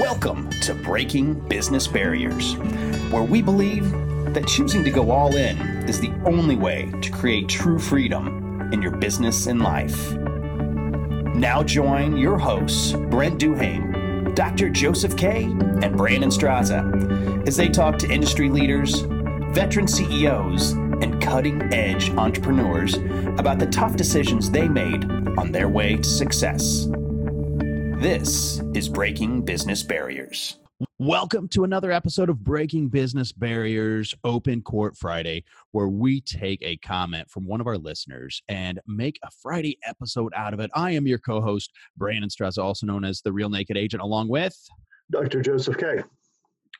Welcome to Breaking Business Barriers, where we believe that choosing to go all in is the only way to create true freedom in your business and life. Now join your hosts, Brent Duhame, Dr. Joseph Kay, and Brandon Straza, as they talk to industry leaders, veteran CEOs, and cutting edge entrepreneurs about the tough decisions they made on their way to success. This is Breaking Business Barriers. Welcome to another episode of Breaking Business Barriers Open Court Friday, where we take a comment from one of our listeners and make a Friday episode out of it. I am your co host, Brandon Straza, also known as the Real Naked Agent, along with Dr. Joseph Kay.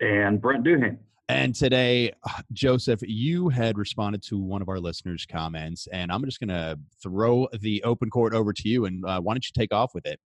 And Brent Duhame. And today, Joseph, you had responded to one of our listeners' comments, and I'm just going to throw the open court over to you. And uh, why don't you take off with it?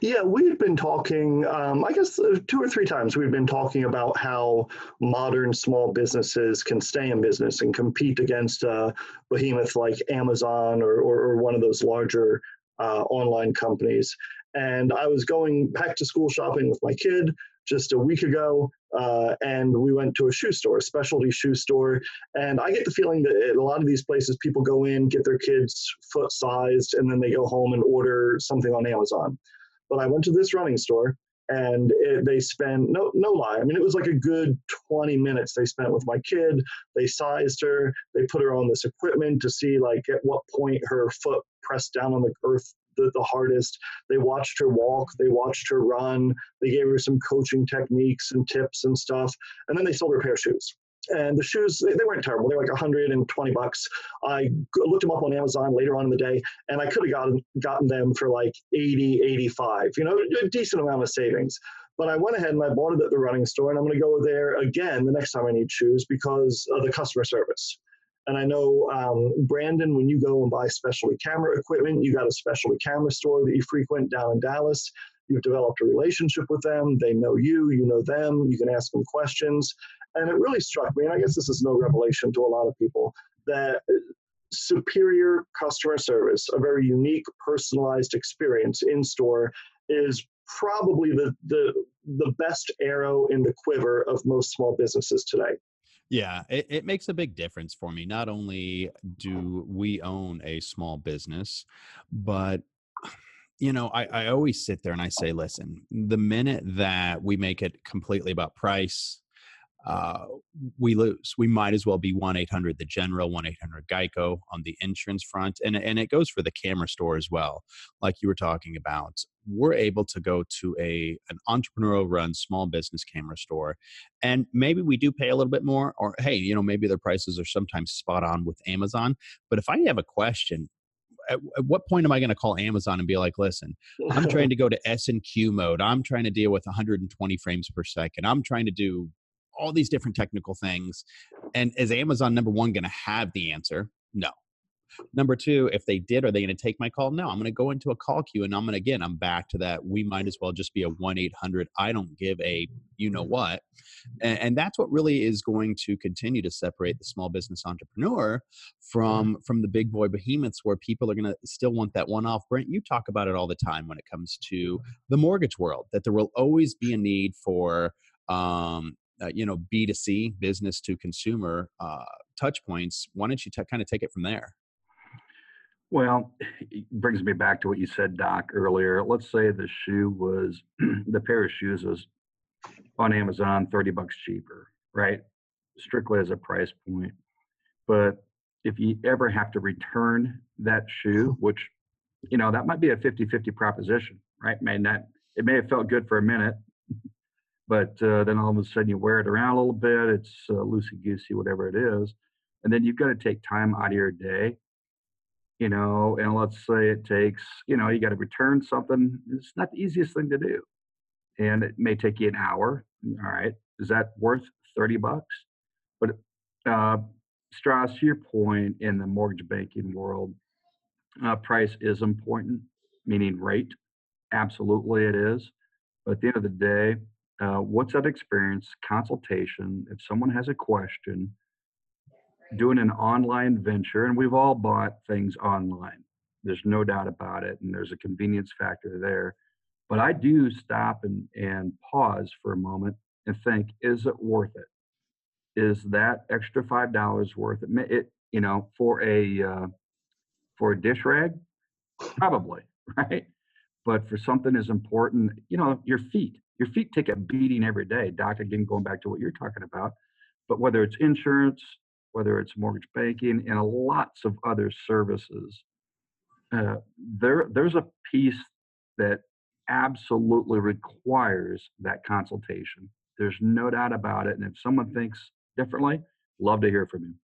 Yeah, we've been talking, um, I guess, uh, two or three times. We've been talking about how modern small businesses can stay in business and compete against a uh, behemoth like Amazon or, or, or one of those larger uh, online companies. And I was going back to school shopping with my kid just a week ago, uh, and we went to a shoe store, a specialty shoe store. And I get the feeling that a lot of these places, people go in, get their kids foot sized, and then they go home and order something on Amazon. But I went to this running store, and it, they spent no no lie. I mean, it was like a good 20 minutes they spent with my kid. They sized her. They put her on this equipment to see like at what point her foot pressed down on the earth the, the hardest. They watched her walk, they watched her run, they gave her some coaching techniques and tips and stuff, and then they sold her a pair of shoes. And the shoes, they weren't terrible. They were like 120 bucks. I looked them up on Amazon later on in the day, and I could have gotten gotten them for like 80, 85. You know, a decent amount of savings. But I went ahead and I bought it at the running store, and I'm going to go there again the next time I need shoes because of the customer service. And I know, um, Brandon, when you go and buy specialty camera equipment, you got a specialty camera store that you frequent down in Dallas. You've developed a relationship with them. They know you, you know them. You can ask them questions. And it really struck me, and I guess this is no revelation to a lot of people, that superior customer service, a very unique, personalized experience in store, is probably the, the, the best arrow in the quiver of most small businesses today. Yeah, it, it makes a big difference for me. Not only do we own a small business, but you know, I, I always sit there and I say, listen, the minute that we make it completely about price, uh, we lose. We might as well be 1 800 the general, 1 800 Geico on the insurance front. And, and it goes for the camera store as well, like you were talking about. We're able to go to a an entrepreneurial run small business camera store, and maybe we do pay a little bit more, or hey, you know, maybe their prices are sometimes spot on with Amazon. But if I have a question, at, at, what point am I going to call Amazon and be like, listen, I'm trying to go to S and Q mode. I'm trying to deal with 120 frames per second. I'm trying to do all these different technical things. And is Amazon number one going to have the answer? No. Number two, if they did, are they going to take my call? No, I'm going to go into a call queue and I'm going to, again, I'm back to that. We might as well just be a 1 800. I don't give a you know what. And, and, that's what really is going to continue to separate the small business entrepreneur from, from the big boy behemoths where people are going to still want that one off. Brent, you talk about it all the time when it comes to the mortgage world, that there will always be a need for um, uh, you know b2c business to consumer uh, touch points why don't you t- kind of take it from there well it brings me back to what you said doc earlier. Let's say the shoe was the pair of shoes was on amazon 30 bucks cheaper right? Strictly as a price point. But if you ever have to return that shoe which you know that might be a 50-50 proposition right? May not it may have felt good for a minute but uh, then all of a sudden you wear it around a little bit it's uh, loosey goosey whatever it is and then you've got to take time out of your day you know and let's say it takes you know you got to return something it's not the easiest thing to do. And it may take you an hour all right is that worth 30 bucks? But uh, Straza to your point in the mortgage banking world uh, price is important meaning rate absolutely it is. But at the end of the day uh, what's that experience? Consultation if someone has a question doing an online venture and we've all bought things online there's no doubt about it and there's a convenience factor there But I do stop and, and pause for a moment and think, is it worth it? Is that extra five dollars worth it? It you know for a uh, for a dish rag, probably right. But for something as important, you know, your feet, your feet take a beating every day. Doc, again, going back to what you're talking about, but whether it's insurance, whether it's mortgage banking, and lots of other services, uh, there there's a piece that absolutely requires that consultation. There's no doubt about it. And if someone thinks differently, love to hear from you.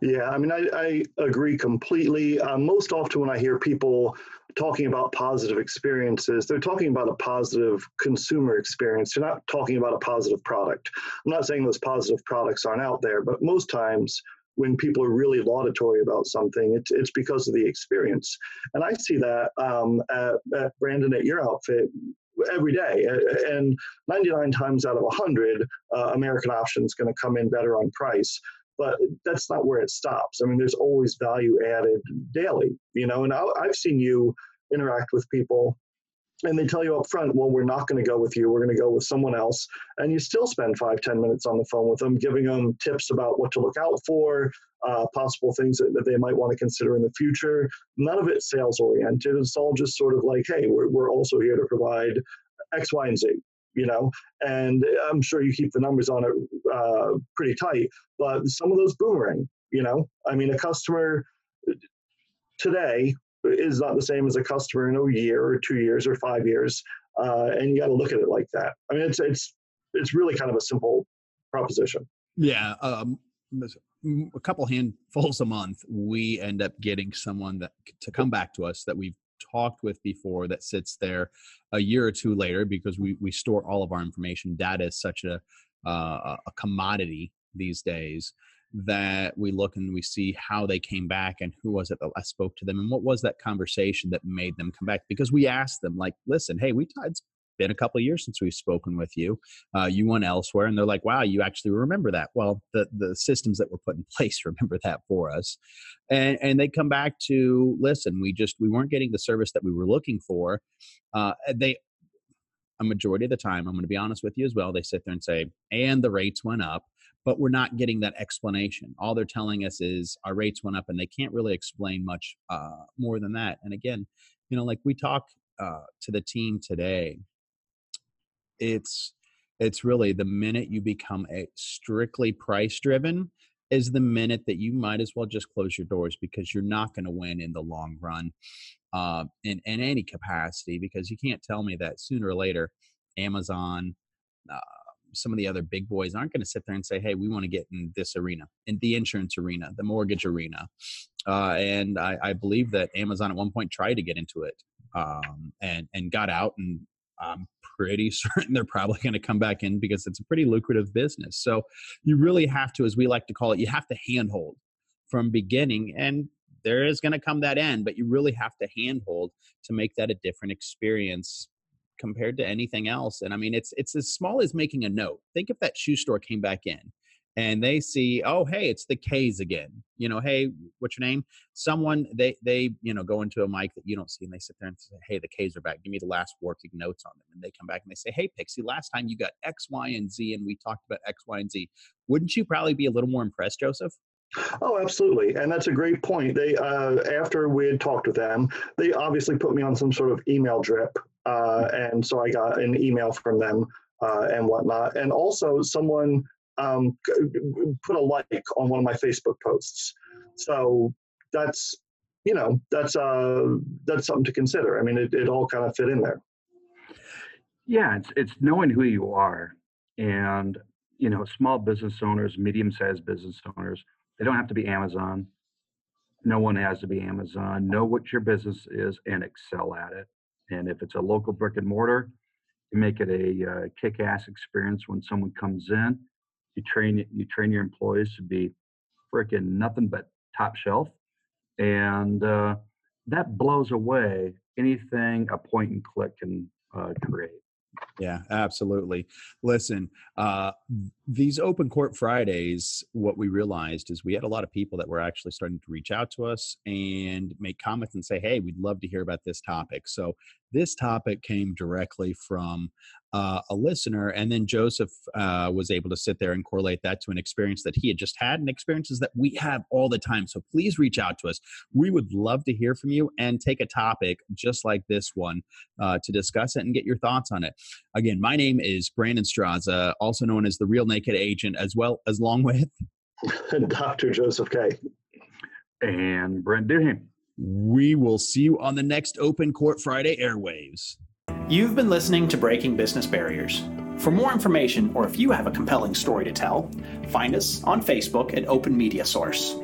Yeah, I mean, I, I agree completely. Uh, most often, when I hear people talking about positive experiences, they're talking about a positive consumer experience. They're not talking about a positive product. I'm not saying those positive products aren't out there, but most times when people are really laudatory about something, it's, it's because of the experience. And I see that um, at, at Brandon at your outfit every day. And 99 times out of 100, uh, American Option is going to come in better on price but that's not where it stops. I mean, there's always value added daily, you know, and I, have seen you interact with people and they tell you up front, well, we're not going to go with you. We're going to go with someone else. And you still spend five, ten minutes on the phone with them, giving them tips about what to look out for, uh, possible things that, that, they might want to consider in the future. None of it sales oriented. It's all just sort of like, hey, we're, we're also here to provide X, Y, and Z you know, and I'm sure you keep the numbers on it uh, pretty tight, but some of those boomerang, you know, I mean, a customer today is not the same as a customer in a year or two years or five years, uh, and you got to look at it like that. I mean, it's it's it's really kind of a simple proposition. Yeah, um, a couple handfuls a month, we end up getting someone that to come back to us that we've talked with before that sits there a year or two later because we, we store all of our information. Data is such a, uh, a commodity these days that we look and we see how they came back and who was it that I spoke to them and what was that conversation that made them come back because we asked them like listen hey we it's been a couple years since we've spoken with you. Uh, you went elsewhere, and they're like, "Wow, you actually remember that." Well, the the systems that were put in place remember that for us, and and they come back to listen. We just we weren't getting the service that we were looking for. Uh, they a majority of the time, I'm going to be honest with you as well. They sit there and say, "And the rates went up." But we're not getting that explanation. All they're telling us is our rates went up, and they can't really explain much uh, more than that. And again, you know, like we talk uh, to the team today it's it's really the minute you become a strictly price driven is the minute that you might as well just close your doors because you're not going to win in the long run uh, in, in any capacity because you can't tell me that sooner or later amazon uh, some of the other big boys aren't going to sit there and say hey we want to get in this arena in the insurance arena the mortgage arena uh, and I, I, believe that amazon at one point tried to get into it um, and and got out and I'm pretty certain they're probably going to come back in because it's a pretty lucrative business. So you really have to, as we like to call it, you have to handhold from beginning and there is going to come that end, but you really have to handhold to make that a different experience compared to anything else. And I mean, it's it's as small as making a note. Think if that shoe store came back in and they see, oh, hey, it's the K's again. You know, hey, what's your name? Someone they they you know go into a mic that you don't see, and they sit there and say, hey, the K's are back. Give me the last working notes on them, and they come back and they say, hey, Pixie, last time you got X, Y, and Z, and we talked about X, Y, and Z. Wouldn't you probably be a little more impressed, Joseph? Oh, absolutely, and that's a great point. They uh, after we had talked with them, they obviously put me on some sort of email drip, uh, and so I got an email from them uh, and whatnot, and also someone um, put a like on one of my Facebook posts. So that's you know that's uh that's something to consider. I mean, it, it all kind of fit in there. Yeah, it's it's knowing who you are, and you know, small business owners, medium-sized business owners, they don't have to be Amazon. No one has to be Amazon. Know what your business is and excel at it. And if it's a local brick and mortar, make it a uh, kick-ass experience when someone comes in you train you train your employees to be freaking nothing but top shelf, and uh, that blows away anything a point and click can uh, create. Yeah, absolutely. Listen, uh, these open court Fridays, what we realized is we had a lot of people that were actually starting to reach out to us and make comments and say, hey, we'd love to hear about this topic. So this topic came directly from uh, a listener, and then Joseph uh, was able to sit there and correlate that to an experience that he had just had and experiences that we have all the time. So please reach out to us. We would love to hear from you and take a topic just like this one uh, to discuss it and get your thoughts on it. Again, my name is Brandon Straza, also known as the Real Naked Agent, as well as along with Dr. Joseph Kay. And Brent Duhame. We will see you on the next Open Court Friday airwaves. You've been listening to Breaking Business Barriers. For more information, or if you have a compelling story to tell, find us on Facebook at Open Media Source.